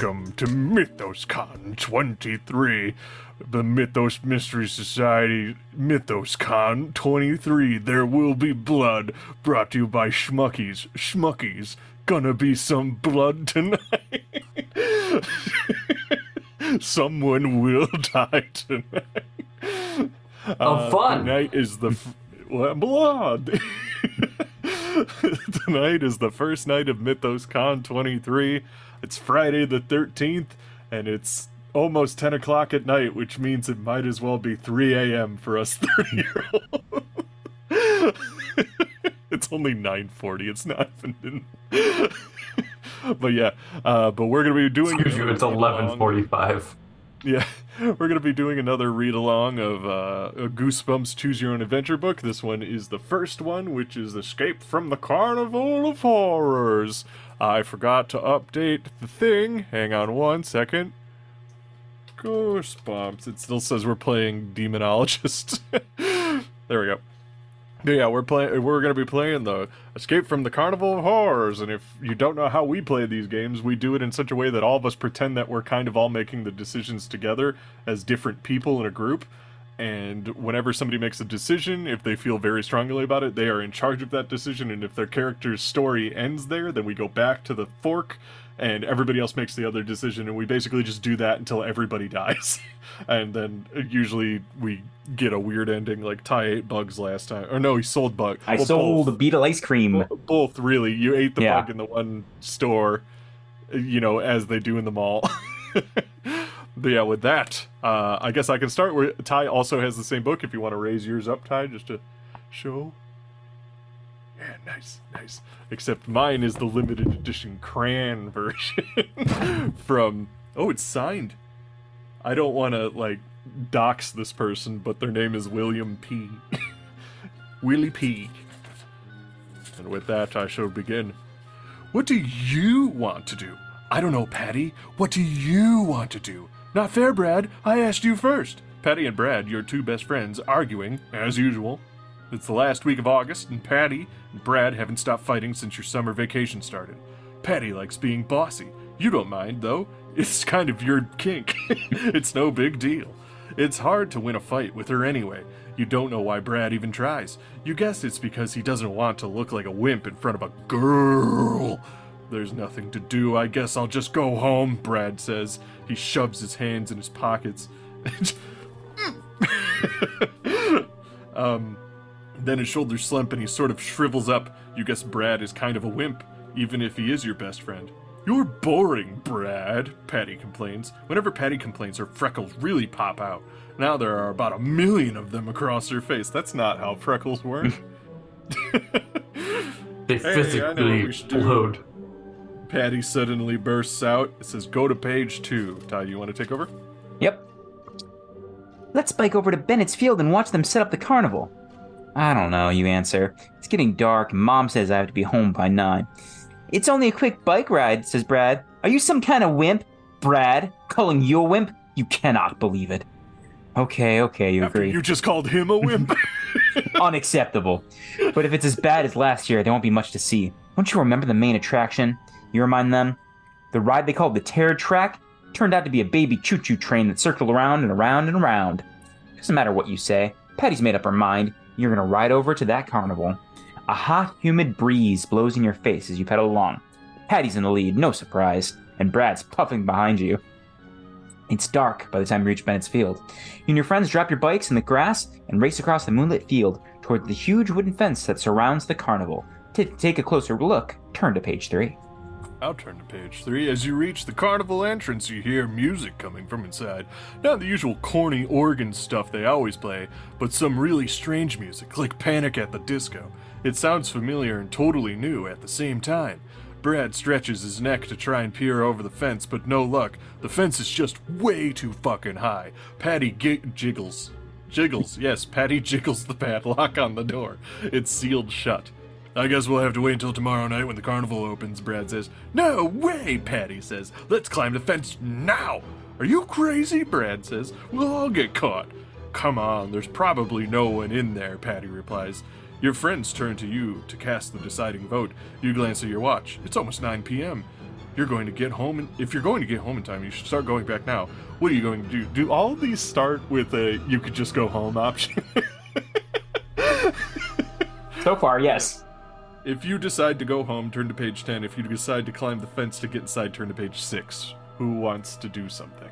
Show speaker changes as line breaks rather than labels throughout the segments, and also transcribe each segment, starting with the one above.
Welcome to MythosCon 23, the Mythos Mystery Society MythosCon 23. There will be blood, brought to you by Schmuckies. Schmuckies, gonna be some blood tonight. Someone will die tonight.
Oh, fun.
Tonight is the f- blood. Tonight is the first night of Mythos Con 23. It's Friday the 13th, and it's almost 10 o'clock at night, which means it might as well be 3 a.m. for us 30 year olds. it's only 9:40. It's not even. but yeah, uh, but we're gonna be doing.
Excuse you, it's eleven forty-five.
Yeah, we're going to be doing another read along of uh, a Goosebumps Choose Your Own Adventure book. This one is the first one, which is Escape from the Carnival of Horrors. I forgot to update the thing. Hang on one second. Goosebumps. It still says we're playing Demonologist. there we go. Yeah, we're playing. We're gonna be playing the Escape from the Carnival of Horrors, and if you don't know how we play these games, we do it in such a way that all of us pretend that we're kind of all making the decisions together as different people in a group. And whenever somebody makes a decision, if they feel very strongly about it, they are in charge of that decision. And if their character's story ends there, then we go back to the fork and everybody else makes the other decision. And we basically just do that until everybody dies. and then usually we get a weird ending, like Ty ate bugs last time. Or no, he sold bug.
I
well,
sold
both.
beetle ice cream.
Both, really. You ate the
Yeah.
bug in the one store, you know, as they do in the mall. yeah, with that, uh, I guess I can start. Where Ty also has the same book. If you want to raise yours up, Ty, just to show. Yeah, nice, nice. Except mine is the limited edition crayon version from. Oh, it's signed. I don't want to like dox this person, but their name is William P. Willie P. And with that, I shall begin. What do you want to do? I don't know, Patty. What do you want to do? Not fair, Brad. I asked you first. Patty and Brad, your two best friends, arguing, as usual. It's the last week of August, and Patty and Brad haven't stopped fighting since your summer vacation started. Patty likes being bossy. You don't mind, though. It's kind of your kink. it's no big deal. It's hard to win a fight with her anyway. You don't know why Brad even tries. You guess it's because he doesn't want to look like a wimp in front of a girl. There's nothing to do. I guess I'll just go home, Brad says. He shoves his hands in his pockets. um, then his shoulders slump and he sort of shrivels up. You guess Brad is kind of a wimp, even if he is your best friend. You're boring, Brad, Patty complains. Whenever Patty complains, her freckles really pop out. Now there are about a million of them across her face. That's not how freckles work.
They
Hey, I know what
physically
we
explode.
Patty suddenly bursts out. It says, Go to page two. Ty, you want to take over?
Yep. Let's bike over to Bennett's Field and watch them set up the carnival. I don't know, you answer. It's getting dark, and Mom says I have to be home by 9. It's only a quick bike ride, says Brad. Are you some kind of wimp? Brad? Calling you a wimp? You cannot believe it. Okay, okay, you
After
agree.
you just called him a wimp?
Unacceptable. But if it's as bad as last year, there won't be much to see. Don't you remember the main attraction? You remind them? The ride they called the Terror Track turned out to be a baby choo choo train that circled around and around and around. Doesn't matter what you say, Patty's made up her mind. You're gonna ride over to that carnival. A hot, humid breeze blows in your face as you pedal along. Patty's in the lead, no surprise, and Brad's puffing behind you. It's dark by the time you reach Bennett's Field. You and your friends drop your bikes in the grass and race across the moonlit field toward the huge wooden fence that surrounds the carnival. To take a closer look, turn to page three.
I'll turn to page three. As you reach the carnival entrance, you hear music coming from inside. Not the usual corny organ stuff they always play, but some really strange music, like Panic at the Disco. It sounds familiar and totally new at the same time. Brad stretches his neck to try and peer over the fence, but no luck. The fence is just way too fucking high. Patty jiggles. Jiggles, yes, Patty jiggles the padlock on the door. It's sealed shut. I guess we'll have to wait until tomorrow night when the carnival opens, Brad says. No way, Patty says. Let's climb the fence now. Are you crazy? Brad says. We'll all get caught. Come on, there's probably no one in there, Patty replies. Your friends turn to you to cast the deciding vote. You glance at your watch. It's almost 9 p.m. You're going to get home, and if you're going to get home in time, you should start going back now. What are you going to do? Do all of these start with a "you could just go home" option?
So far, yes.
If you decide to go home, turn to page ten. If you decide to climb the fence to get inside, turn to page six. Who wants to do something?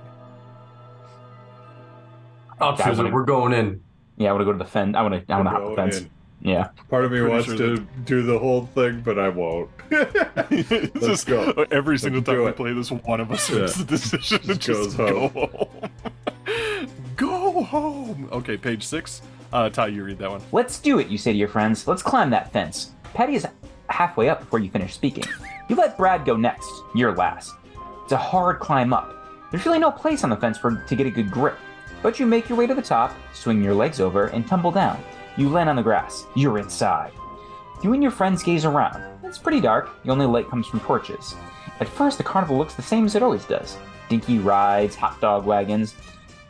I'll
I
choose it.
wanna-
We're going in.
Yeah, I want to go to the fence. I want to. I want to hop the fence.
in.
Yeah.
Part of me
Pretty
wants
sure
to do the whole thing, but I won't. Let's
just-
go.
Every single
Let's
time
do
we play this, one of us
Yeah.
makes the decision to
Just
just
goes
go
home.
home. go home. Okay, page six. Uh, Ty, you read that one.
Let's do it, you say to your friends. Let's climb that fence. Patty is halfway up before you finish speaking. You let Brad go next. You're last. It's a hard climb up. There's really no place on the fence for to get a good grip. But you make your way to the top, swing your legs over, and tumble down. You land on the grass. You're inside. You and your friends gaze around. It's pretty dark. The only light comes from torches. At first, the carnival looks the same as it always does dinky rides, hot dog wagons.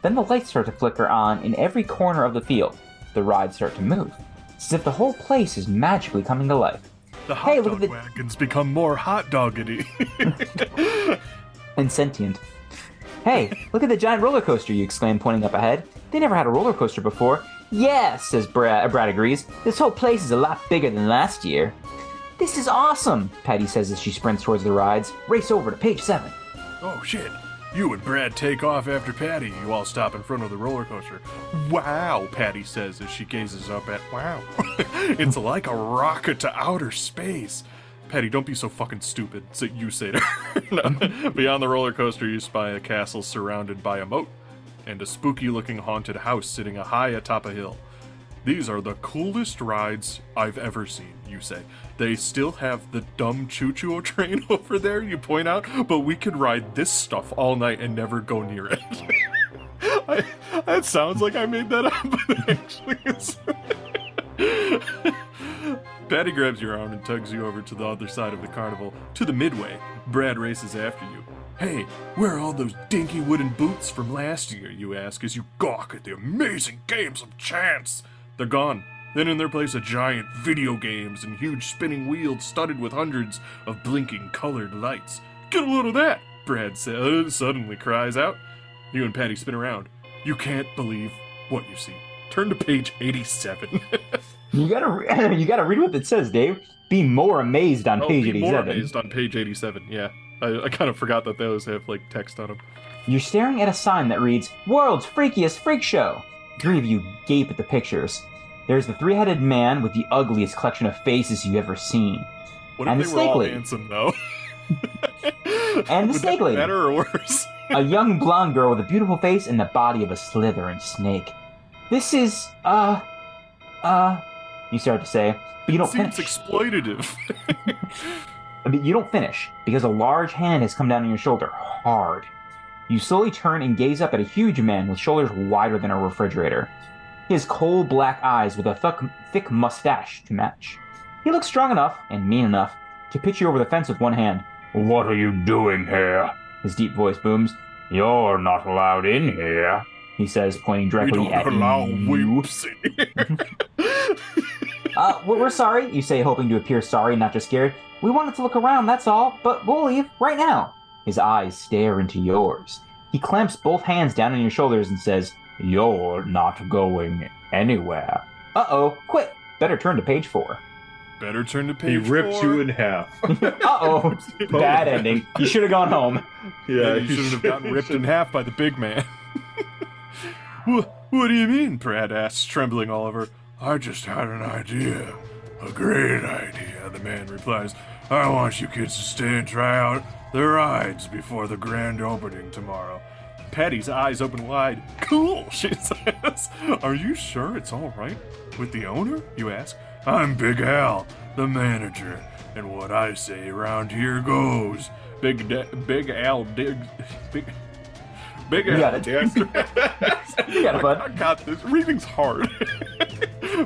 Then the lights start to flicker on in every corner of the field. The rides start to move. As if the whole place is magically coming to life.
The hot
Hey, look
dog
at the-
wagons become more hot doggity.
and sentient. Hey, look at the giant roller coaster, you exclaim, pointing up ahead. They never had a roller coaster before. Yes, says Brad. uh, Brad agrees. This whole place is a lot bigger than last year. This is awesome, Patty says as she sprints towards the rides. Race over to page seven.
oh shit! You and Brad take off after Patty. You all stop in front of the roller coaster. Wow, Patty says as she gazes up at. Wow, it's like a rocket to outer space. Patty, don't be so fucking stupid. So you say to her. Beyond the roller coaster, you spy a castle surrounded by a moat and a spooky-looking haunted house sitting high atop a hill. These are the coolest rides I've ever seen, you say. They still have the dumb choo choo train over there, you point out, but we could ride this stuff all night and never go near it. I, that sounds like I made that up, but it actually is. Patty grabs your arm and tugs you over to the other side of the carnival, to the midway. Brad races after you. Hey, where are all those dinky wooden boots from last year? You ask as you gawk at the amazing games of chance. They're gone. Then in their place, a giant video games and huge spinning wheels studded with hundreds of blinking colored lights. Get a load of that! Brad sa- uh, suddenly cries out. You and Patty spin around. You can't believe what you see. Turn to page 87.
You gotta, re- you gotta read what it says, Dave. Be more amazed on
Oh,
page
be more
eighty-seven.
amazed on page 87, yeah. I, I kind of forgot that those have, like, text on them.
You're staring at a sign that reads "World's Freakiest Freak Show." Three of you gape at the pictures. There's the three-headed man with the ugliest collection of faces you've ever seen.
What
And
if
the
they were all
snake lady.
handsome, though?
And the
Would
snake lady.
Better or worse?
a young blonde girl with a beautiful face and the body of a slithering snake. This is, uh, uh, you start to say, but you don't
Seems
finish.
exploitative.
But you don't finish because a large hand has come down on your shoulder hard. You slowly turn and gaze up at a huge man with shoulders wider than a refrigerator. Has coal black eyes with a thick, thick mustache to match. He looks strong enough and mean enough to pitch you over the fence with one hand. What are you doing here? His deep voice booms. You're not allowed in here, he says, pointing
we
directly
don't
at
allow
you. Uh, we're sorry, you say, hoping to appear sorry, not just scared. We wanted to look around, that's all, but we'll leave right now. His eyes stare into yours. He clamps both hands down on your shoulders and says, You're not going anywhere. Uh oh, quick! Better turn to page four.
Better turn to page
He rips
four.
you in half.
Uh oh, bad ending. You should have gone home.
Yeah, you shouldn't have gotten ripped in half by the big man. what, what do you mean? Brad asks, trembling all over. I just had an idea. A great idea, the man replies. I want you kids to stay and try out the rides before the grand opening tomorrow. Patty's eyes open wide. Cool, she says. Are you sure it's all right with the owner? You ask. I'm Big Al, the manager, and what I say around here goes. Big da- Big Al digs. Big Big
You
Al digs.
You got it, bud.
I got this. Reading's hard.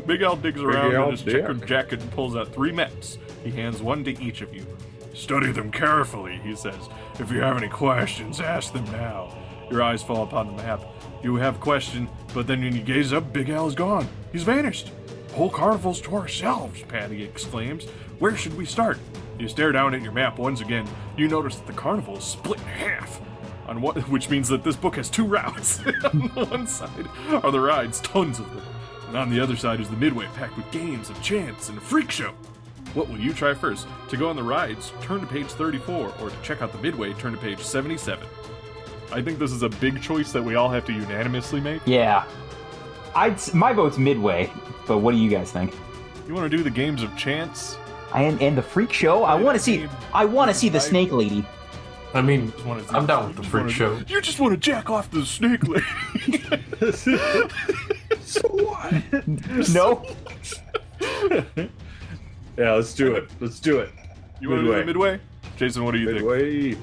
Big Al digs around
Al
in his checker
dick.
jacket and pulls out three maps. He hands one to each of you. Study them carefully, he says. If you have any questions, ask them now. Your eyes fall upon the map. You have question, but then when you gaze up, Big Al is gone. He's vanished. Whole carnival's to ourselves, Patty exclaims. Where should we start? You stare down at your map once again. You notice that the carnival is split in half. On which means that this book has two routes. on one side are the rides, tons of them, and on the other side is the midway, packed with games of chance and a freak show. What will you try first? To go on the rides, turn to page 34, or to check out the midway, turn to page 77. I think this is a big choice that we all have to unanimously make.
Yeah. I'd my vote's midway, but what do you guys think?
You want to do the games of chance?
And and the freak show. I want to see. I want to see the snake lady.
I mean, I'm down with the freak show.
You just want to jack off the snake lady.
so what?
No.
Yeah, let's do it. Let's do it.
You want to do the midway? Jason, what do you think?
Midway.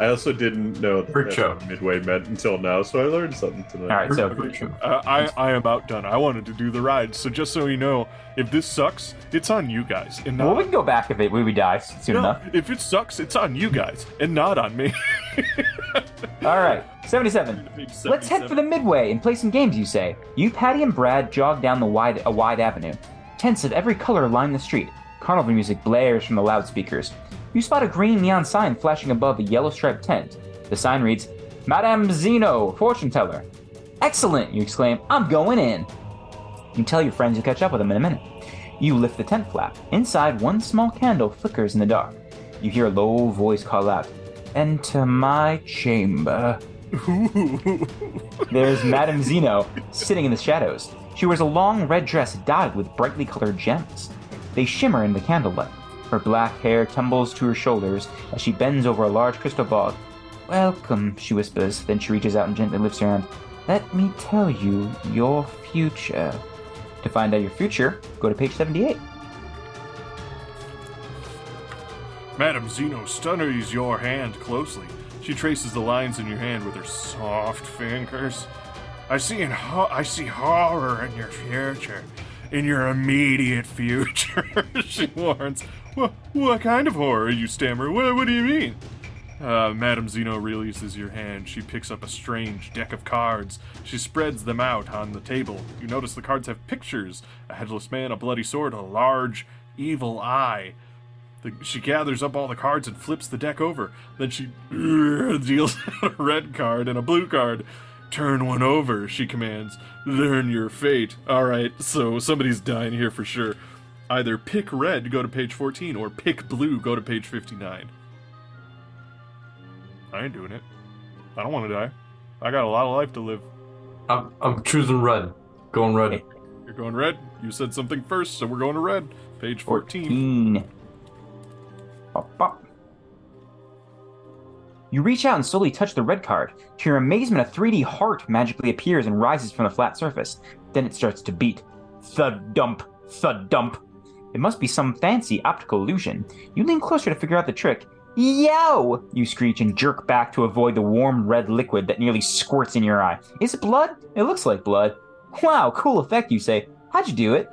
I also didn't know that
Freak
that's
show.
midway meant until now, so I learned something tonight.
All right. So
Freak show.
Uh, I, I am about done. I wanted to do the ride, so just so you know, if this sucks, it's on you guys, and not
well, we can go back if it we die soon
no,
enough.
if it sucks, it's on you guys, and not on me.
All right. Seventy-seven. Let's head for the midway and play some games. You say. You, Patty, and Brad jog down the wide a wide avenue. Tents of every color line the street. Carnival music blares from the loudspeakers. You spot a green neon sign flashing above a yellow striped tent. The sign reads, "Madame Zeno, fortune teller." Excellent! You exclaim. I'm going in. You tell your friends you'll catch up with them in a minute. You lift the tent flap. Inside, one small candle flickers in the dark. You hear a low voice call out, Enter my chamber. There's Madame Zeno sitting in the shadows. She wears a long red dress dotted with brightly colored gems. They shimmer in the candlelight. Her black hair tumbles to her shoulders as she bends over a large crystal ball. Welcome, she whispers. Then she reaches out and gently lifts her hand. Let me tell you your future. To find out your future, go to page 78.
Madam Zeno studies your hand closely. She traces the lines in your hand with her soft fingers. I see in ho- I see horror in your future, in your immediate future. she warns. What, kind of horror? You stammer. What, what do you mean? Uh, Madam Zeno releases your hand. She picks up a strange deck of cards. She spreads them out on the table. You notice the cards have pictures a headless man, a bloody sword, a large evil eye. The, she gathers up all the cards and flips the deck over. Then she deals a red card and a blue card. Turn one over, she commands. Learn your fate. Alright, so somebody's dying here for sure. Either pick red, go to page 14, or pick blue, go to page 59. I ain't doing it. I don't want to die. I got a lot of life to live.
I'm, I'm choosing red. Going red.
You're going red. You said something first, so we're going to red. Page 14.
14. Bop, bop. You reach out and slowly touch the red card. To your amazement, a 3D heart magically appears and rises from the flat surface. Then it starts to beat. Thud dump, thud dump. It must be some fancy optical illusion. You lean closer to figure out the trick. Yo! You screech and jerk back to avoid the warm red liquid that nearly squirts in your eye. Is it blood? It looks like blood. Wow, cool effect, you say. How'd you do it?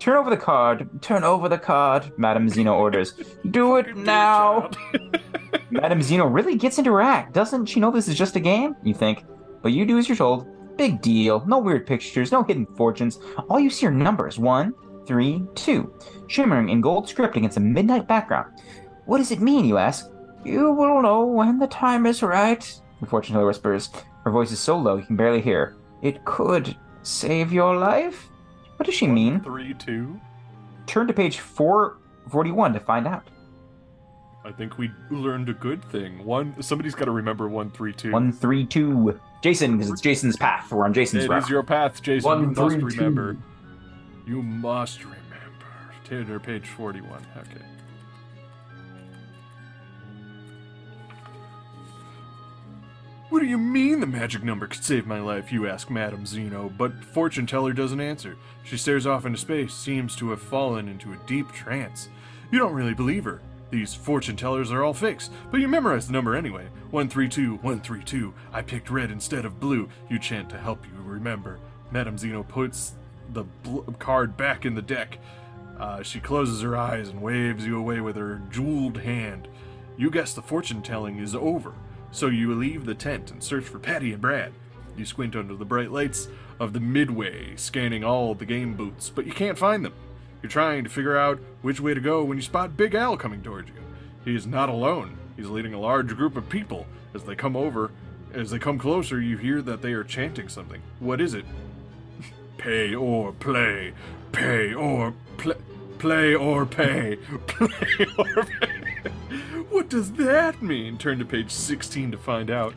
Turn over the card. Turn over the card, Madame Zeno orders. Do it now. Madame Zeno really gets into her act. Doesn't she know this is just a game? You think. But you do as you're told. Big deal. No weird pictures, no hidden fortunes. All you see are numbers. One, three, two. Shimmering in gold script against a midnight background. What does it mean, you ask? You will know when the time is right, the fortune teller whispers. Her voice is so low you can barely hear. It could save your life? What does she mean?
Three, two.
Turn to page 441 to find out.
I think we learned a good thing. One, somebody's got to remember one, three, two.
One, three, two. Jason, because it's Jason's path. We're on Jason's
It
route.
is your path, Jason.
One,
you must
three, two.
You must remember. Tinder, page forty-one. Okay. What do you mean the magic number could save my life? You ask Madame Zeno, but fortune teller doesn't answer. She stares off into space, seems to have fallen into a deep trance. You don't really believe her. These fortune tellers are all fakes, but you memorize the number anyway. 132, 132. I picked red instead of blue, you chant to help you remember. Madame Zeno puts the card back in the deck. Uh, she closes her eyes and waves you away with her jeweled hand. You guess the fortune telling is over, so you leave the tent and search for Patty and Brad. You squint under the bright lights of the midway, scanning all the game booths, but you can't find them. You're trying to figure out which way to go when you spot Big Al coming towards you. He is not alone. He's leading a large group of people. As they come over, as they come closer, you hear that they are chanting something. What is it? Pay or play. Pay or play. Play or pay. Play or pay. What does that mean? Turn to page 16 to find out.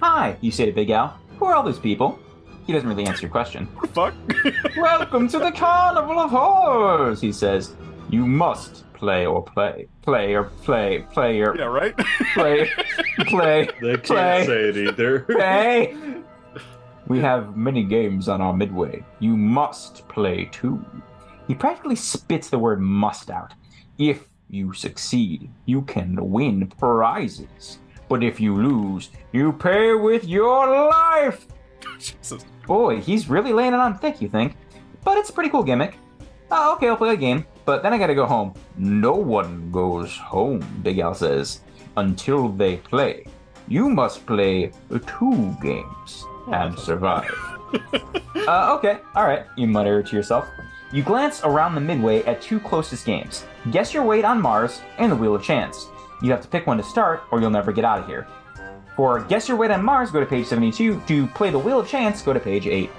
Hi, you say to Big Al. Who are all those people? He doesn't really answer your question.
Fuck.
Welcome to the Carnival of Horrors, he says. You must play or play. Play or play. Play or
yeah, right?
play. Play.
They can't
Play.
say it either.
Play. We have many games on our midway. You must play too. He practically spits the word must out. If you succeed, you can win prizes. But if you lose, you pay with your life.
Jesus.
Boy, he's really laying it on thick, you think? But it's a pretty cool gimmick. Oh, okay, I'll play a game, but then I gotta go home. No one goes home, Big Al says, until they play. You must play two games and survive. uh, okay, alright, you mutter to yourself. You glance around the midway at two closest games Guess Your Weight on Mars and the Wheel of Chance. You have to pick one to start, or you'll never get out of here. For Guess Your Weight on Mars, go to page 72. To play the Wheel of Chance, go to page 8.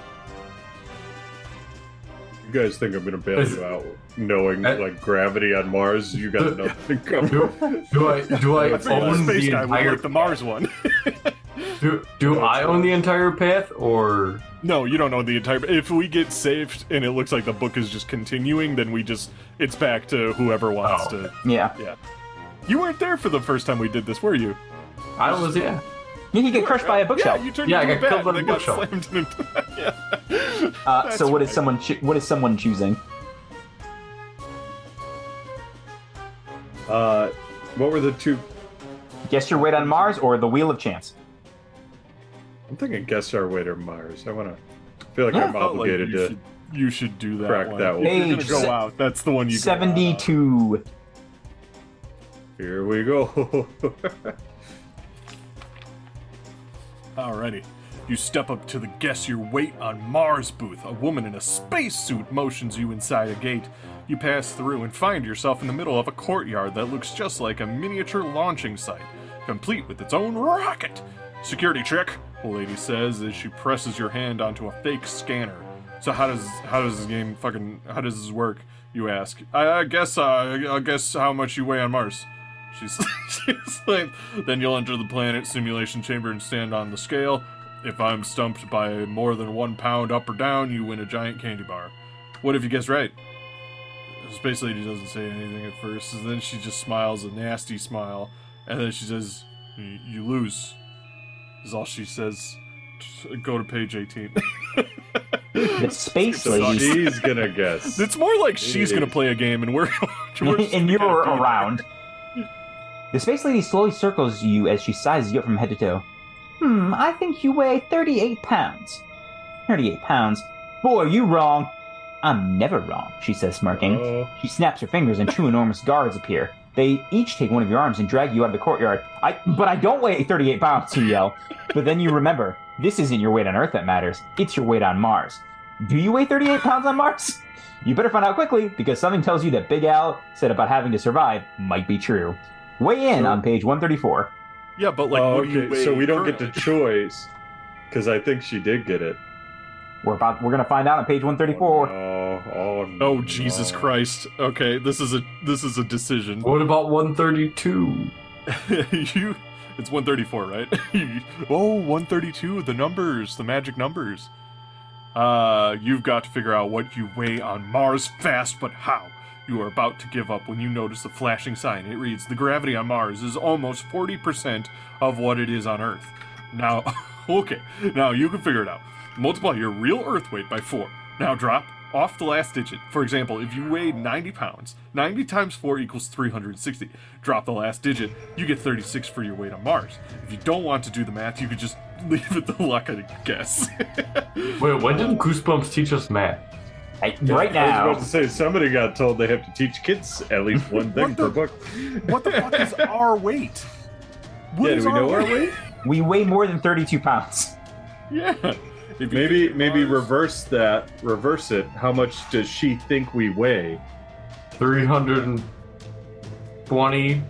You guys think I'm gonna bail
Is-
you out, knowing
Uh,
like gravity on Mars? You got nothing coming.
Do, do I do I
I figured the
own
space
the
guy would
entire
the Mars one.
Do, do I own the entire path or
No, you don't own the entire. If we get saved and it looks like the book is just continuing, then we just it's back to whoever wants
Oh.
to.
Yeah.
Yeah. You weren't there for the first time we did this, were you?
I was yeah.
You can get crushed by a bookshelf.
Yeah, you turned
Yeah, I
into a
got
bat
killed by
and
the
then got
bookshelf.
slammed into. yeah.
uh, so what is
right.
someone choo- what is someone choosing?
Uh, what were the two?
Guess your weight on Mars or the Wheel of Chance?
I'm thinking guess our way to Mars. I wanna feel like
Yeah.
I'm
Felt like
obligated
you
to.
Should, you should do that
crack
one.
that one.
If you're gonna
Page
go out. That's the one you. go out.
Seventy-two.
Here we go.
Alrighty. You step up to the Guess Your Weight on Mars booth. A woman in a spacesuit motions you inside a gate. You pass through and find yourself in the middle of a courtyard that looks just like a miniature launching site, complete with its own rocket. Security check, the lady says as she presses your hand onto a fake scanner. So how does how does this game fucking how does this work? You ask. I, I guess uh, I guess how much you weigh on Mars. She's, she's like, then you'll enter the planet simulation chamber and stand on the scale. If I'm stumped by more than one pound up or down, you win a giant candy bar. What if you guess right? Space Lady doesn't say anything at first, and then she just smiles a nasty smile, and then she says, "Y- "You lose." Is all she says. Go to page 18.
The space lady,
She's gonna guess.
it's more like she's gonna play a game, and we're, we're
and you're around. The space lady slowly circles you as she sizes you up from head to toe. Hmm, I think you weigh 38 pounds. 38 pounds? Boy, you wrong. I'm never wrong, she says, smirking.
Oh,
She snaps her fingers and two enormous guards appear. They each take one of your arms and drag you out of the courtyard. I, but I don't weigh 38 pounds, you yell. But then you remember, this isn't your weight on Earth that matters. It's your weight on Mars. Do you weigh 38 pounds on Mars? You better find out quickly, because something tells you that Big Al said about having to survive might be true. Weigh in
So-
on page 134.
Yeah, but like,
oh,
what do you
okay. So we don't get the choice because I think she did get it.
We're about we're gonna find out on page 134.
Oh, oh, no.
Oh Jesus Christ! Okay, this is a this is a decision.
What about 132?
you, it's one thirty four, right? oh, 132, The numbers, the magic numbers. Uh, you've got to figure out what you weigh on Mars fast, but how? You are about to give up when you notice the flashing sign. It reads: The gravity on Mars is almost forty percent of what it is on Earth. Now, okay, now you can figure it out. Multiply your real Earth weight by four. Now drop off the last digit. For example, if you weighed 90 pounds, 90 times 4 equals 360. Drop the last digit, you get 36 for your weight on Mars. If you don't want to do the math, you could just leave it the luck of the guess.
Wait, when did Goosebumps teach us math?
Hey, right
I was about to say somebody got told they have to teach kids at least one thing
What
per book.
what the fuck is our weight? What
yeah,
is
do we know our
weight?
weight?
we weigh more than 32 pounds.
Yeah. If you
Maybe maybe
Mars-
reverse that. Reverse it. How much does she think we weigh?
Three hundred and twenty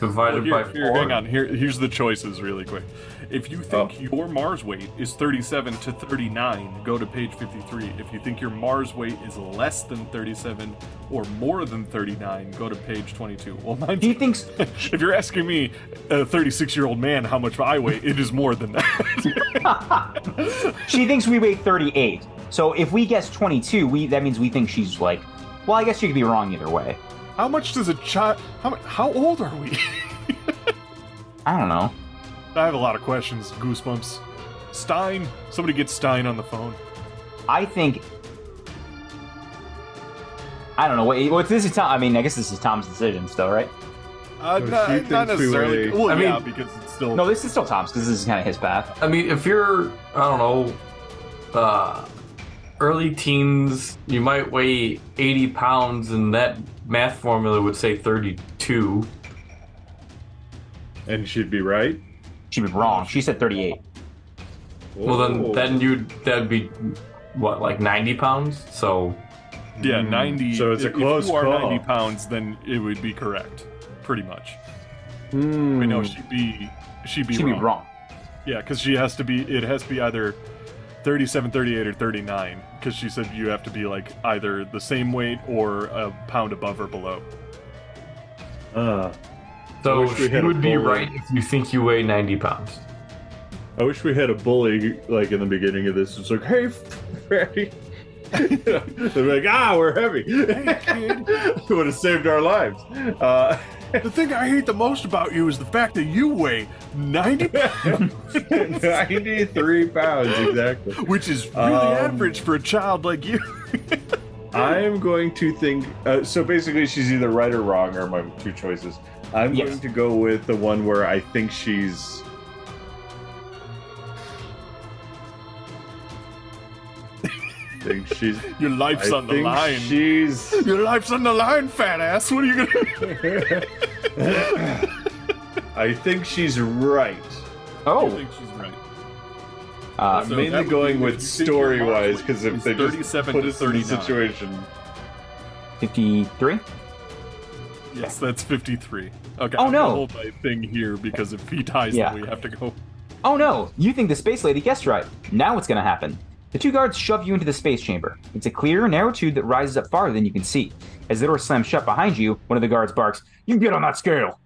divided
Well, here,
by
here,
4.
hang on. Here, here's the choices, really quick. If you oh. think
Oh.
your Mars weight is 37 to 39, go to page 53. If you think your Mars weight is less than 37 or more than 39, go to page 22. Well, mine.
He thinks
if you're asking me, a 36 year old man, how much I weigh, it is more than that.
she thinks we weigh 38. So if we guess 22, we that means we think she's like. Well, I guess you could be wrong either way.
how much does a child? How, how old are we?
I don't know.
I have a lot of questions. Goosebumps. Stine. Somebody get Stine on the phone.
I think. I don't know. What, well, this is Tom. I mean, I guess this is Tom's decision still, right?
Uh,
So
not, not
thinks we
necessarily. Well,
I mean-
because it's still.
No, this is still Tom's because this is kind of his path.
I mean, if you're, I don't know, uh, early teens, you might weigh 80 pounds, and that math formula would say 32.
And she'd be right.
She'd be wrong. She said 38.
Well, then, then you'd, that'd be, what, like 90 pounds? So,
Yeah, 90.
So it's a
if
close
you are
call.
90 pounds, then it would be correct. Pretty much. We know she'd be she'd be
She'd
wrong.
be wrong.
Yeah, because she has to be. It has to be either 37, 38, or 39. Because she said you have to be like either the same weight or a pound above or below.
Ah.
So
wish we
she would be right if you think you weigh 90 pounds.
I wish we had a bully like in the beginning of this. It's like, hey, Freddy. They're like, ah, we're heavy. It would have saved our lives. Uh,
The thing I hate the most about you is the fact that you weigh 90 pounds,
93 pounds, exactly.
which is really
Um,
average for a child like you.
I am going to think. Uh, so basically, she's either right or wrong, are my two choices. I'm
Yes.
going to go with the one where I think she's. think she's.
Your life's
I
on the
think
line.
she's.
Your life's on the line, fat ass. What are you gonna
I think she's right.
I
Oh,
think she's right.
uh,
I'm
So
mainly going
be-
with
if you think your
story
Mars
wise because if they just
37
put
to
us in the situation.
53?
Yes, that's 53. Okay.
Oh,
I'm
no.
hold my thing here because if he dies,
Yeah.
then we have to go.
Oh no, you think the space lady guessed right. Now what's gonna happen? The two guards shove you into the space chamber. It's a clear, narrow tube that rises up farther than you can see. As the door slams shut behind you, one of the guards barks, You get on that scale!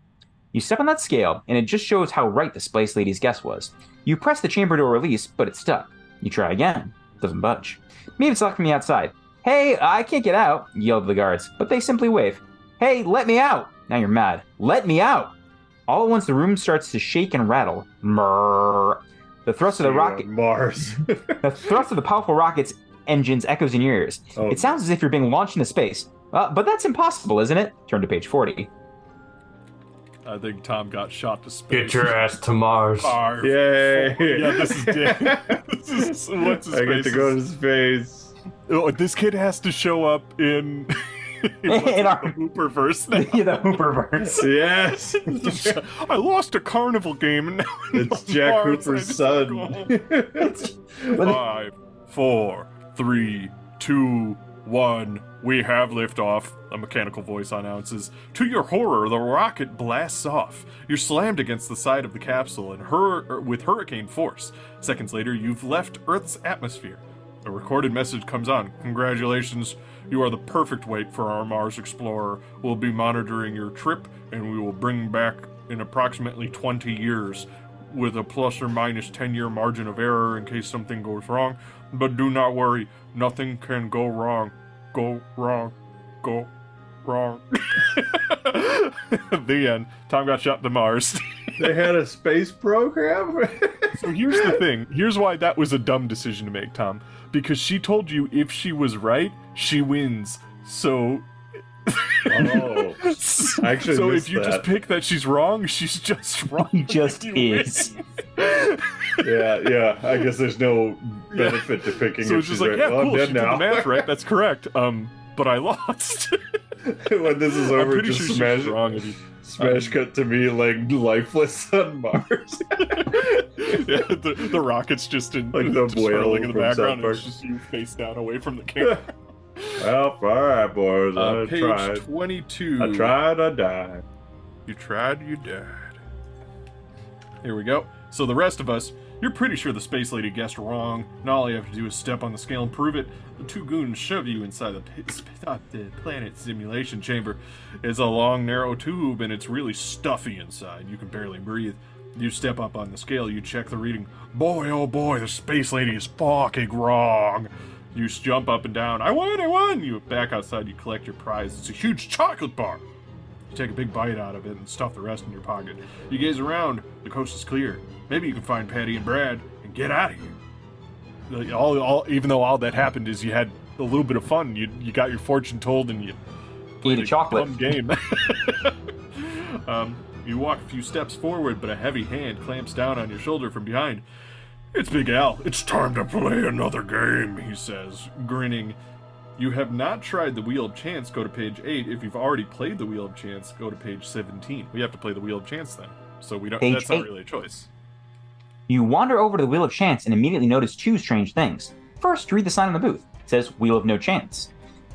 You step on that scale, and it just shows how right the space lady's guess was. You press the chamber door release, but it's stuck. You try again. It Doesn't budge. Maybe it's locked from the outside. Hey, I can't get out, yelled the guards, but they simply wave. Hey, let me out! Now you're mad. Let me out! All at once, the room starts to shake and rattle. Mrrr. The thrust of the
See you on
rocket,
Mars.
the thrust of the powerful rocket's engines echoes in your ears.
Oh.
It sounds as if you're being launched into space. Uh, but that's impossible, isn't it? Turn to page 40.
I think Tom got shot to space.
Get your ass to Mars.
Barf.
Yay!
Yeah, this is Dick. this is what's his
I get
face
to go
is-
to space.
Oh, this kid has to show up in in, what's
In
it,
our-
the Hooper verse now.
yeah, the Hooperverse.
Yes,
I lost a carnival game and now
it's Jack. Hooper's
just wanna go
son.
Five, four, three, two, one. We have liftoff. A mechanical voice announces. To your horror, the rocket blasts off. You're slammed against the side of the capsule and hur- er, with hurricane force. Seconds later, you've left Earth's atmosphere. A recorded message comes on. Congratulations, you are the perfect weight for our Mars Explorer. We'll be monitoring your trip and we will bring back in approximately 20 years with a plus or minus 10 year margin of error in case something goes wrong. But do not worry, nothing can go wrong. Go wrong. Go wrong. the end. Tom got shot to Mars.
they had a space program.
so here's the thing. Here's why that was a dumb decision to make, Tom. Because she told you if she was right, she wins. So.
Oh. I actually
so if
missed
you just pick that she's wrong, she's just wrong.
He just
You
is.
yeah, yeah. I guess there's no benefit to picking.
So
if
it's just
she's
like,
right.
yeah,
well,
cool.
I'm
She
dead
did
now.
the math right. That's correct. Um, but I lost.
when this is
I'm
over,
pretty
just
sure she's
smash,
wrong. If you,
smash cut to me like lifeless on Mars.
yeah, the, the rocket's just in
Like the
just
whale
in the background.
South
and It's just you face down away from the camera.
well, all right, boys.
Uh,
I
page
tried.
twenty-two.
I tried. I died.
You tried, you died. Here we go. So the rest of us, you're pretty sure the space lady guessed wrong. Now all you have to do is step on the scale and prove it. The two goons shove you inside the, uh, the planet simulation chamber. It's a long, narrow tube, and it's really stuffy inside. You can barely breathe. You step up on the scale, you check the reading. Boy, oh boy, the space lady is fucking wrong. You jump up and down. I won, I won! You back outside, you collect your prize. It's a huge chocolate bar. You take a big bite out of it and stuff the rest in your pocket. You gaze around. The coast is clear. Maybe you can find Patty and Brad and get out of here. All, all, even though all that happened is you had a little bit of fun. You you got your fortune told and you
played a chocolate.
game. um, you walk a few steps forward, but a heavy hand clamps down on your shoulder from behind. It's Big Al. It's time to play another game, he says, grinning. You have not tried the Wheel of Chance, go to page 8. If you've already played the Wheel of Chance, go to page 17. We have to play the Wheel of Chance then. So we don't
Page
that's not really a choice.
You wander over to the Wheel of Chance and immediately notice two strange things. First, you read the sign on the booth. It says Wheel of No Chance.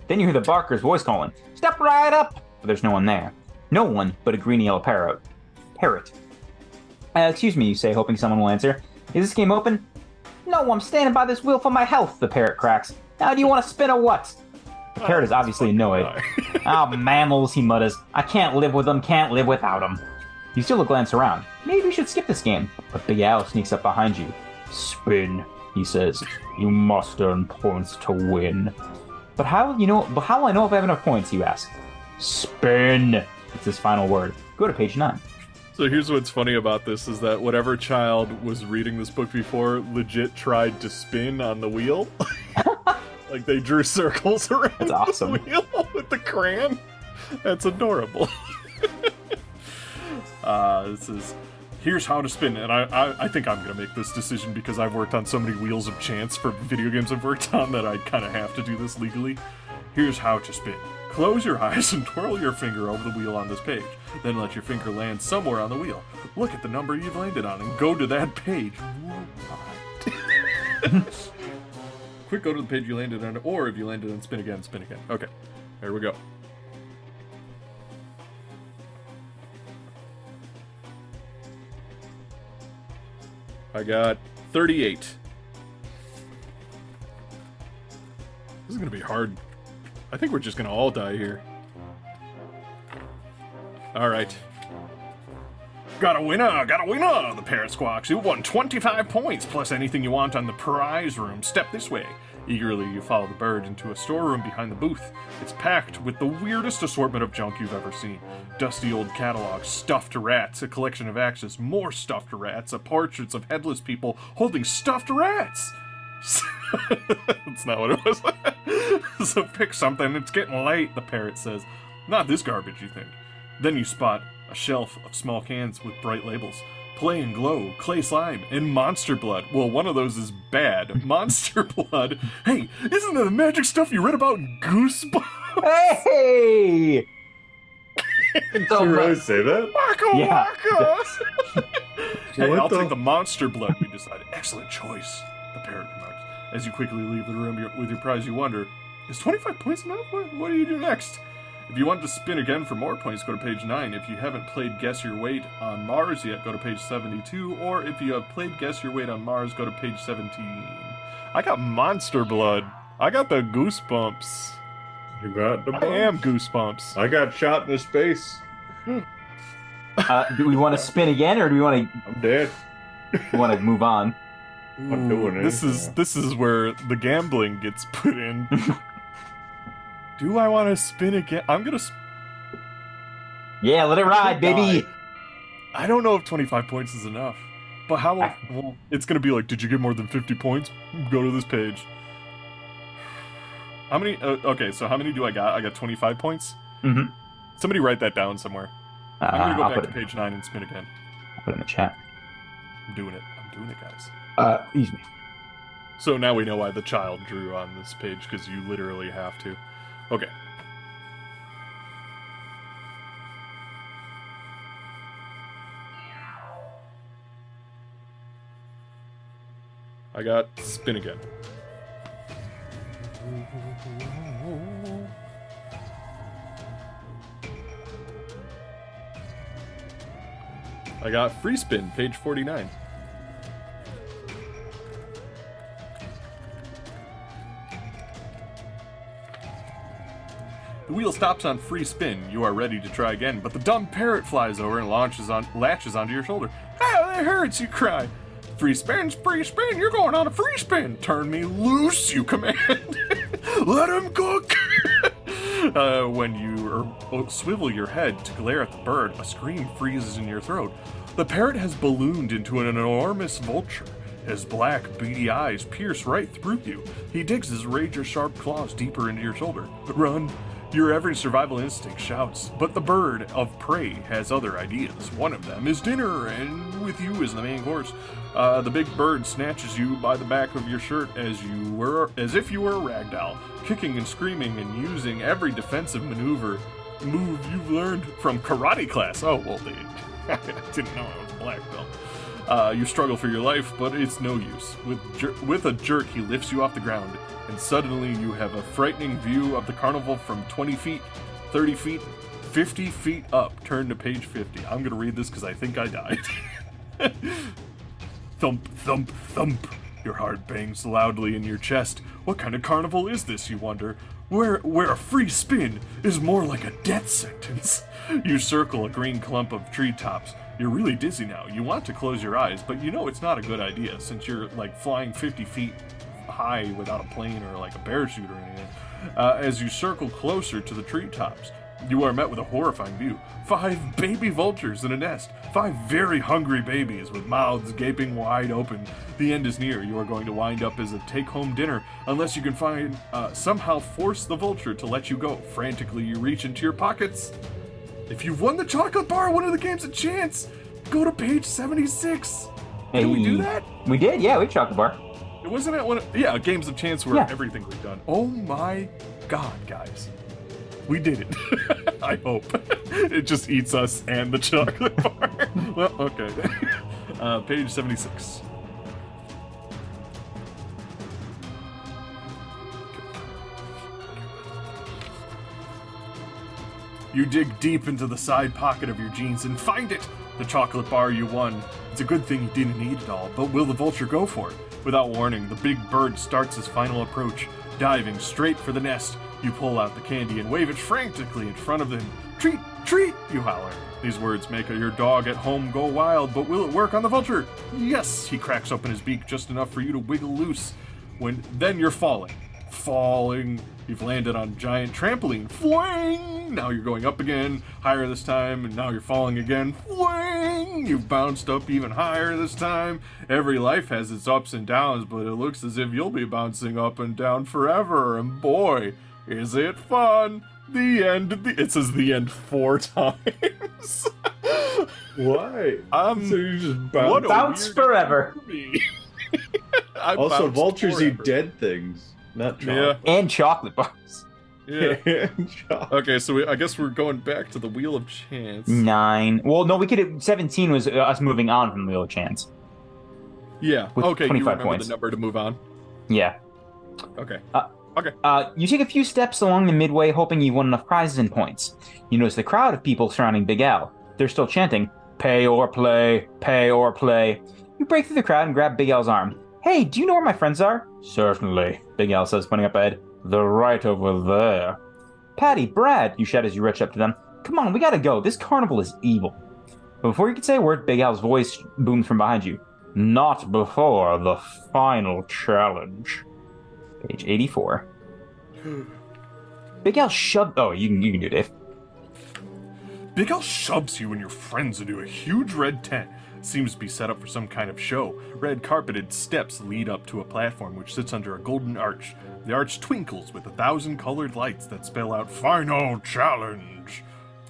Then you hear the Barker's voice calling, Step right up! But there's no one there. No one but a green yellow parrot. Parrot. Uh, excuse me, you say, hoping someone will answer. Is this game open? No, I'm standing by this wheel for my health, the parrot cracks. Now, do you want to spin or what? The parrot is obviously annoyed. Ah, mammals, he mutters. I can't live with them, can't live without them. You still glance around. Maybe we should skip this game. But Big Al sneaks up behind you. Spin, he says. You must earn points to win. But how will you know? But how will I know if I have enough points? You ask. Spin. It's his final word. Go to page nine.
So here's what's funny about this is that whatever child was reading this book before legit tried to spin on the wheel. like they drew circles around
That's awesome.
the wheel with the crayon. That's adorable. Uh, this is here's how to spin, and I, I I think I'm gonna make this decision because I've worked on so many wheels of chance for video games I've worked on that I kind of have to do this legally. Here's how to spin. Close your eyes and twirl your finger over the wheel on this page. Then let your finger land somewhere on the wheel. Look at the number you've landed on and go to that page. Quick, go to the page you landed on, or if you landed on, spin again, spin again. Okay, there we go. I got 38. This is gonna be hard. I think we're just gonna all die here. Alright. Got a winner! Uh, got a winner! Uh, the parrot squawks. You won 25 points plus anything you want on the prize room. Step this way. Eagerly, you follow the bird into a storeroom behind the booth. It's packed with the weirdest assortment of junk you've ever seen. Dusty old catalogs, stuffed rats, a collection of axes, more stuffed rats, a portraits of headless people holding stuffed rats. That's not what it was. so pick something, it's getting late, the parrot says. Not this garbage, you think. Then you spot a shelf of small cans with bright labels. Play and Glow, Clay Slime, and Monster Blood. Well, one of those is bad. Monster Blood. Hey, isn't that the magic stuff you read about in Goosebumps?
Hey!
Did you really say that?
Waka
Yeah.
waka! hey, I'll
the-
take the Monster Blood, you decide. Excellent choice, the parrot remarks. As you quickly leave the room with your prize, you wonder, is 25 points enough? What, what do you do next? If you want to spin again for more points, go to page 9. If you haven't played Guess Your Weight on Mars yet, go to page 72. Or if you have played Guess Your Weight on Mars, go to page 17. I got Monster Blood. I got the goosebumps.
You got the
I am goosebumps.
I got shot in the space.
Uh, do we want to spin again, or do we want to?
I'm dead.
to want to move on?
I'm doing it.
This is this is where the gambling gets put in. Do I want to spin again? I'm gonna. Sp-
Yeah, let it ride, baby.
I don't know if 25 points is enough, but how?
I-
Well, it's gonna be like, did you get more than 50 points? Go to this page. How many? Uh, okay, so how many do I got? I got 25 points.
Mm-hmm.
Somebody write that down somewhere.
Uh,
I'm gonna go
I'll
back to page nine and spin again.
I'll put it in the chat.
I'm doing it. I'm doing it, guys.
Uh, excuse me.
So now we know why the child drew on this page because you literally have to. Okay. I got spin again. I got free spin, page 49. The wheel stops on free spin. You are ready to try again, but the dumb parrot flies over and launches on latches onto your shoulder. Ah, that hurts! You cry. Free spin, free spin. You're going on a free spin. Turn me loose, you command. Let him cook. uh, when you er, swivel your head to glare at the bird, a scream freezes in your throat. The parrot has ballooned into an enormous vulture. His black, beady eyes pierce right through you. He digs his razor sharp claws deeper into your shoulder. Run! Your every survival instinct shouts, but the bird of prey has other ideas. One of them is dinner, and with you is the main course. Uh, the big bird snatches you by the back of your shirt as you were, as if you were a rag doll, kicking and screaming and using every defensive maneuver move you've learned from karate class. Oh well, they, didn't know I was black belt. Uh, you struggle for your life, but it's no use. With jer- with a jerk, he lifts you off the ground, and suddenly you have a frightening view of the carnival from 20 feet, 30 feet, 50 feet up. Turn to page 50. I'm gonna read this because I think I died. thump, thump, thump. Your heart bangs loudly in your chest. What kind of carnival is this, you wonder? Where, where a free spin is more like a death sentence. You circle a green clump of treetops. You're really dizzy now. You want to close your eyes, but you know it's not a good idea since you're like flying 50 feet high without a plane or like a parachute or anything. Uh, as you circle closer to the treetops, you are met with a horrifying view. Five baby vultures in a nest. Five very hungry babies with mouths gaping wide open. The end is near. You are going to wind up as a take home dinner unless you can find, uh, somehow force the vulture to let you go. Frantically, you reach into your pockets. If you've won the chocolate bar, one of the game's a chance. Go to page 76. Did we do that?
We did, yeah, we chocolate bar.
It wasn't it one. Of, yeah, games of chance where
Yeah.
everything was done. Oh my god, guys, we did it. I hope it just eats us and the chocolate bar. well, okay. Uh, page seventy-six. You dig deep into the side pocket of your jeans and find it! The chocolate bar you won. It's a good thing you didn't eat it all, but will the vulture go for it? Without warning, the big bird starts his final approach. Diving straight for the nest, you pull out the candy and wave it frantically in front of him. Treat, treat, you holler. These words make your dog at home go wild, but will it work on the vulture? Yes, he cracks open his beak just enough for you to wiggle loose. When then you're falling falling. You've landed on a giant trampoline. Fling! Now you're going up again, higher this time, and now you're falling again. Fling! You've bounced up even higher this time. Every life has its ups and downs, but it looks as if you'll be bouncing up and down forever. And boy, is it fun! The end. The, it says the end four times.
Why?
Um,
so you just
what
bounce.
Bounce forever.
Also, vultures
forever.
eat dead things, not
Yeah.
And chocolate bars.
Yeah. Okay, so we, I guess we're going back to the Wheel of Chance.
Nine. Well, no, we could. Seventeen was uh, us moving on from the Wheel of Chance.
Yeah.
With
okay, you
25
remember
points.
the number to move on.
Yeah.
Okay.
Uh, you take a few steps along the midway, hoping you've won enough prizes and points. You notice the crowd of people surrounding Big Al. They're still chanting, "Pay or play, pay or play." You break through the crowd and grab Big Al's arm. Hey, do you know where my friends are? Certainly, Big Al says, pointing up ahead. They're right over there. Patty, Brad, you shout as you rush up to them. Come on, we gotta go. This carnival is evil. But before you can say a word, Big Al's voice booms from behind you. Not before the final challenge. Page 84. Big Al shoved. Oh, you can, you can do it, Dave.
Big Al shoves you and your friends into a huge red tent. Seems to be set up for some kind of show. Red carpeted steps lead up to a platform which sits under a golden arch. The arch twinkles with a thousand colored lights that spell out Final Challenge.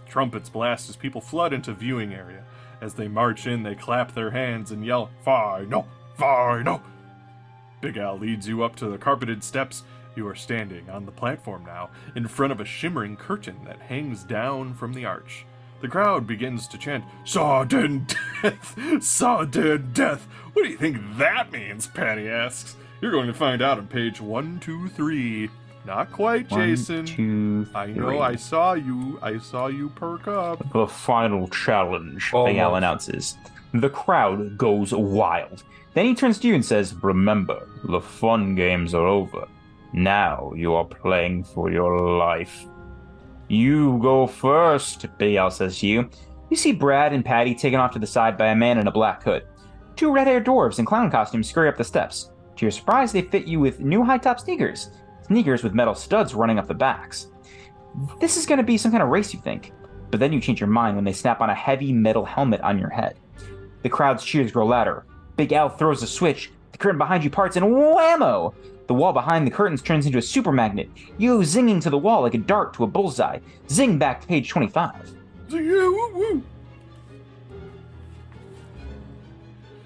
Trumpets blast as people flood into viewing area. As they march in, they clap their hands and yell, Final! Final! Big Al leads you up to the carpeted steps. You are standing on the platform now, in front of a shimmering curtain that hangs down from the arch. The crowd begins to chant, Sudden death! Sudden death! What do you think that means? Patty asks. You're going to find out on page 123. Not quite,
One,
Jason.
two,
I know. I saw you. I saw you perk up.
The final challenge, Big Al announces. The crowd goes wild. Then he turns to you and says, Remember, the fun games are over. Now you are playing for your life. You go first, Big Al says to you. You see Brad and Patty taken off to the side by a man in a black hood. Two red haired dwarves in clown costumes scurry up the steps. To your surprise, they fit you with new high top sneakers. Sneakers with metal studs running up the backs. This is going to be some kind of race, you think. But then you change your mind when they snap on a heavy metal helmet on your head. The crowd's cheers grow louder. Big Al throws a switch. The curtain behind you parts, and whammo! The wall behind the curtains turns into a super magnet. You zinging to the wall like a dart to a bullseye. Zing back to page 25.
Yeah, woo, woo.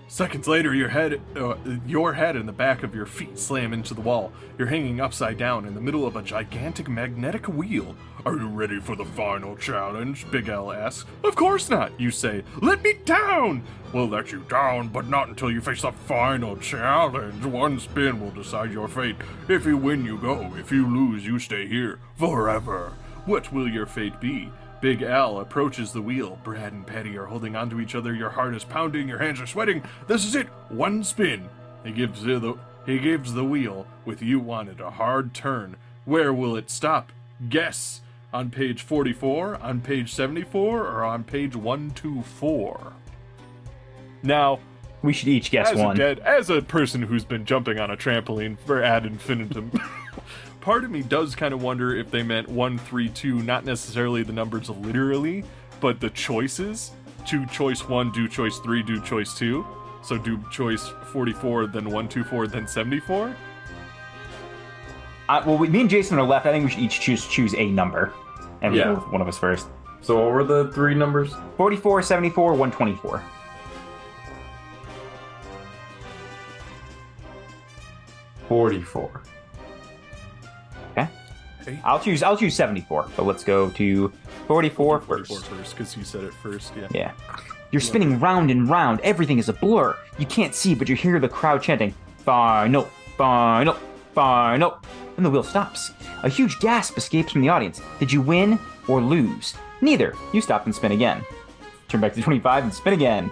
Seconds later, your head, uh, your head and the back of your feet slam into the wall. You're hanging upside down in the middle of a gigantic magnetic wheel. Are you ready for the final challenge? Big Al asks. Of course not, you say. Let me down! We'll let you down, but not until you face the final challenge. One spin will decide your fate. If you win, you go. If you lose, you stay here forever. What will your fate be? Big Al approaches the wheel. Brad and Patty are holding onto each other. Your heart is pounding. Your hands are sweating. This is it. One spin. He gives the he gives the wheel with you on it a hard turn. Where will it stop? Guess on page 44, on page 74, or on page 124? Now,
we should each guess
as
one.
A dead, as a person who's been jumping on a trampoline for ad infinitum, part of me does kind of wonder if they meant 132, not necessarily the numbers literally, but the choices. To choice 1, do choice 3, do choice 2. So do choice 44, then 124, then 74.
I, well, we, me and Jason are left. I think we should each choose choose a number, and
Yeah.
one of us first.
So what were the three numbers?
44, 74, 124.
Forty-four.
I'll choose I'll choose 74, but let's go to 44 first.
first, because you said it first. Yeah.
Yeah. You're spinning round and round. Everything is a blur. You can't see, but you hear the crowd chanting, Final, final, final, and the wheel stops. A huge gasp escapes from the audience. Did you win or lose? Neither. You stop and spin again. Turn back to 25 and spin again.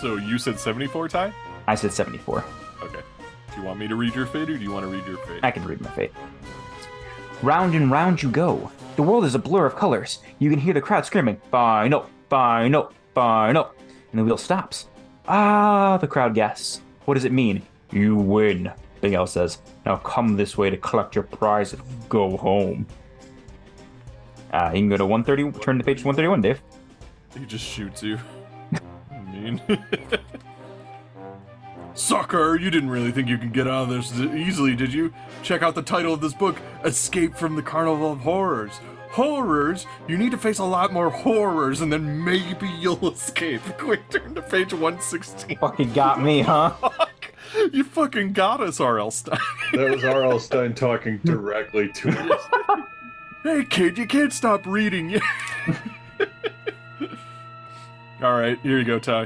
So you said seventy-four, Ty?
I said 74.
Okay. Do you want me to read your fate, or do you want to read your fate?
I can read my fate. Round and round you go. The world is a blur of colors. You can hear the crowd screaming, Final, final, final. And the wheel stops. Ah, the crowd gasps. What does it mean? You win, Big Al says. Now come this way to collect your prize and go home. Uh, you can go to 130, turn to page 131, Dave.
He just shoots you. I mean. Sucker, you didn't really think you could get out of this easily, did you? Check out the title of this book Escape from the Carnival of Horrors. Horrors? You need to face a lot more horrors and then maybe you'll escape. Quick, turn to page 116.
Fucking got me, huh?
Fuck. You fucking got us, R.L. Stine.
That was R.L. Stine talking directly to us.
hey, kid, you can't stop reading yet. All right, here you go, Ty.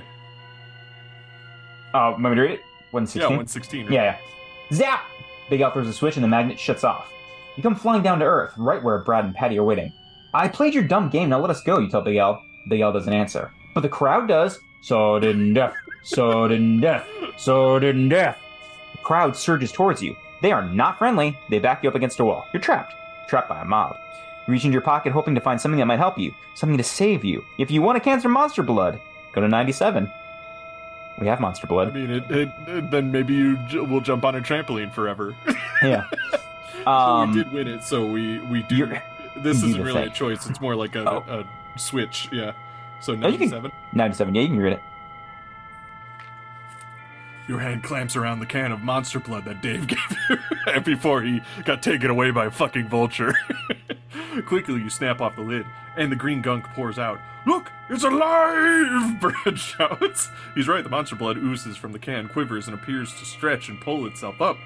Uh, want me to read it?
Yeah,
116?
116. right?
Yeah, yeah. Zap! Big Al throws a switch and the magnet shuts off. You come flying down to Earth, right where Brad and Patty are waiting. I played your dumb game, now let us go, you tell Big Al. Big Al doesn't answer. But the crowd does. Sudden death, sudden death, sudden death. The crowd surges towards you. They are not friendly. They back you up against a wall. You're trapped. Trapped by a mob. Reach into your pocket hoping to find something that might help you, something to save you. If you want a cancer monster blood, go to 97. We have monster blood.
I mean, it, it, it- then maybe you j- will jump on a trampoline forever.
Yeah.
So
Um,
we did win it, so we we do. This isn't really a choice; it's more like a,
Oh.
a switch. Yeah. So
Oh, you can-
ninety-seven.
97. Yeah, you can read it.
Your hand clamps around the can of monster blood that Dave gave you before he got taken away by a fucking vulture. Quickly, you snap off the lid, and the green gunk pours out. Look, it's alive! Brad shouts. He's right, the monster blood oozes from the can, quivers, and appears to stretch and pull itself up.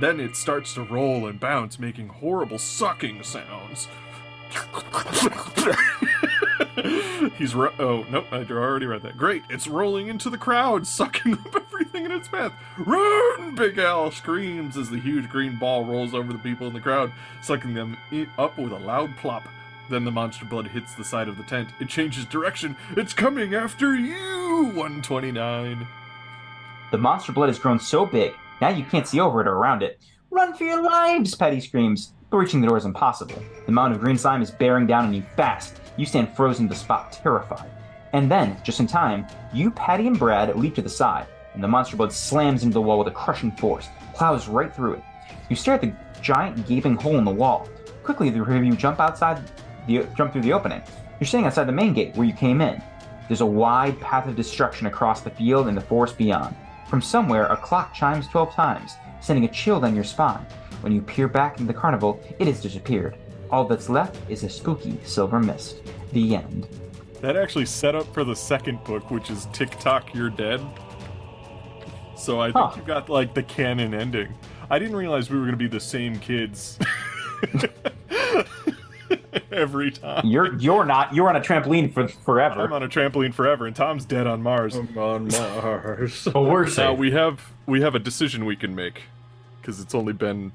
Then it starts to roll and bounce, making horrible sucking sounds. He's ro- oh nope, I already read that. Great, it's rolling into the crowd, sucking up everything in its path. Run! Big Al screams as the huge green ball rolls over the people in the crowd, sucking them up with a loud plop. Then the monster blood hits the side of the tent. It changes direction. It's coming after you, 129.
The monster blood has grown so big, now you can't see over it or around it. Run for your lives, Patty screams. But reaching the door is impossible. The mountain of green slime is bearing down on you fast. You stand frozen to the spot, terrified. And then, just in time, you, Patty, and Brad leap to the side, and the monster blood slams into the wall with a crushing force, plows right through it. You stare at the giant gaping hole in the wall. Quickly, the three of you jump outside, the, jump through the opening. You're standing outside the main gate where you came in. There's a wide path of destruction across the field and the forest beyond. From somewhere, a clock chimes 12 times, sending a chill down your spine. When you peer back into the carnival, it has disappeared. All that's left is a spooky silver mist. The end.
That actually set up for the second book, which is Tick Tock, You're Dead. So I think
Huh.
you got like the canon ending. I didn't realize we were going to be the same kids every time.
You're you're not. You're on a trampoline for forever.
I'm on a trampoline forever, and Tom's dead on Mars.
I'm on Mars.
But we're
Now we have we have a decision we can make because it's only been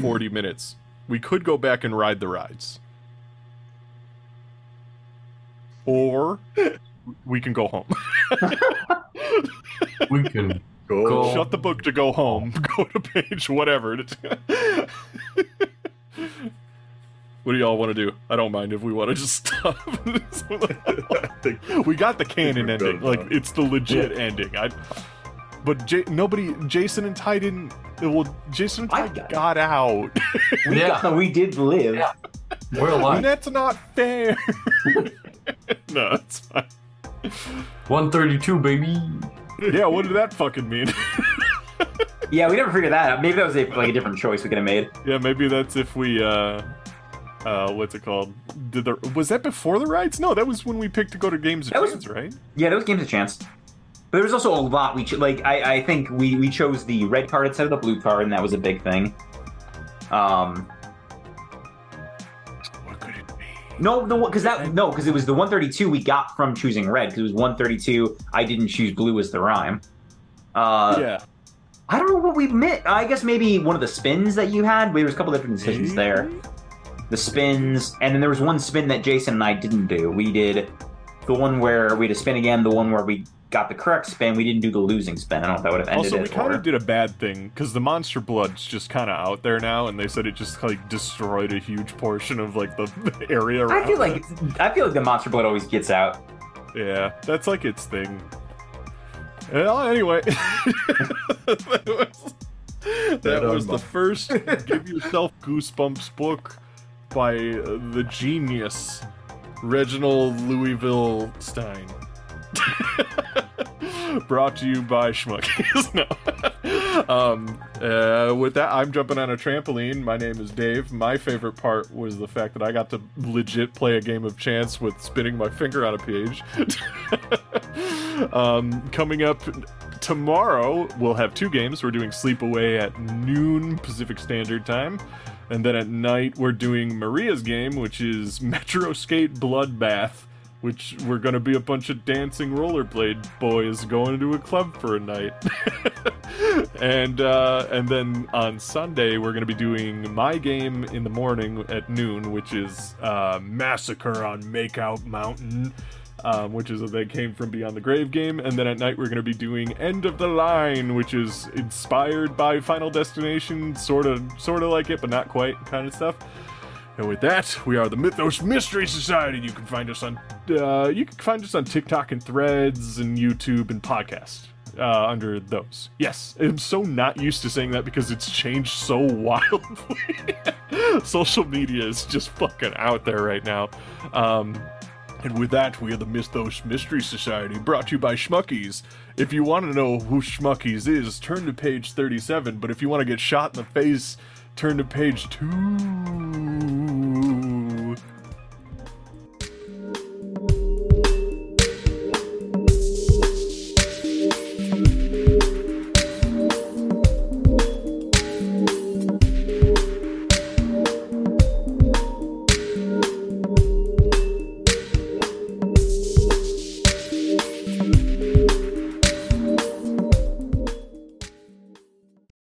40 minutes. We could go back and ride the rides. Or we can go home.
we can.
Go.
Go.
Shut the book to go home. Go to page whatever. what do y'all want to do? I don't mind if we want to just stop. We got the canon ending. Like it's the legit ending. I but J- nobody Jason and Ty didn't well Jason and Ty
got
got, out.
We,
Yeah.
got- we did live.
Yeah. We're
And
alive.
that's not fair. no, it's fine.
132, baby.
Yeah, what did that fucking mean?
Yeah, we never figured that out. Maybe that was a, like a different choice we could have made.
yeah, maybe that's if we uh uh what's it called? Did the was that before the rides? No, that was when we picked to go to games of
That was-
chance, right?
Yeah, that was games of chance. But there was also a lot we ch- like. I, I think we we chose the red card instead of the blue card, and that was a big thing. Um,
What could it be?
no, the because that no, because it was the 132 we got from choosing red. Because it was 132. I didn't choose blue as the rhyme. Uh,
yeah.
I don't know what we meant. I guess maybe one of the spins that you had. There was a couple different decisions there. The spins, and then there was one spin that Jason and I didn't do. We did the one where we had to spin again. The one where we got the correct spin. We didn't do the losing spin. I don't know if that would have ended
Also, we kind
or-
of did a bad thing because the monster blood's just kind of out there now, and they said it just like destroyed a huge portion of like the area.
I feel like
it.
I feel like the monster blood always gets out.
yeah, that's like its thing. Well, anyway, that was, that
Dead
was the
Mars.
first "Give Yourself Goosebumps" book by uh, the genius Reginald Louisville Stine. Brought to you by Schmuckies. no. um, uh, with that, I'm jumping on a trampoline. My name is Dave. My favorite part was the fact that I got to legit play a game of chance with spinning my finger on a page. um, coming up tomorrow, we'll have two games. We're doing Sleepaway at noon Pacific Standard Time. And then at night, we're doing Maria's game, which is Metro Skate Bloodbath, which we're to be a bunch of dancing rollerblade boys going to a club for a night. and uh, and then on Sunday, we're to be doing my game in the morning at noon, which is uh, Massacre on Makeout Mountain. Um, which is a they came from Beyond the Grave game, and then at night we're going to be doing End of the Line, which is inspired by Final Destination, sort of, sort of like it, but not quite, kind of stuff. And with that, we are the Mythos Mystery Society. You can find us on, uh, you can find us on TikTok and Threads and YouTube and podcast uh, under those. Yes, I'm so not used to saying that because it's changed so wildly. Social media is just fucking out there right now. Um, and with that, we are the Mythos Mystery Society, brought to you by Schmuckies. If you want to know who Schmuckies is, turn to page 37. But if you want to get shot in the face, turn to page 2.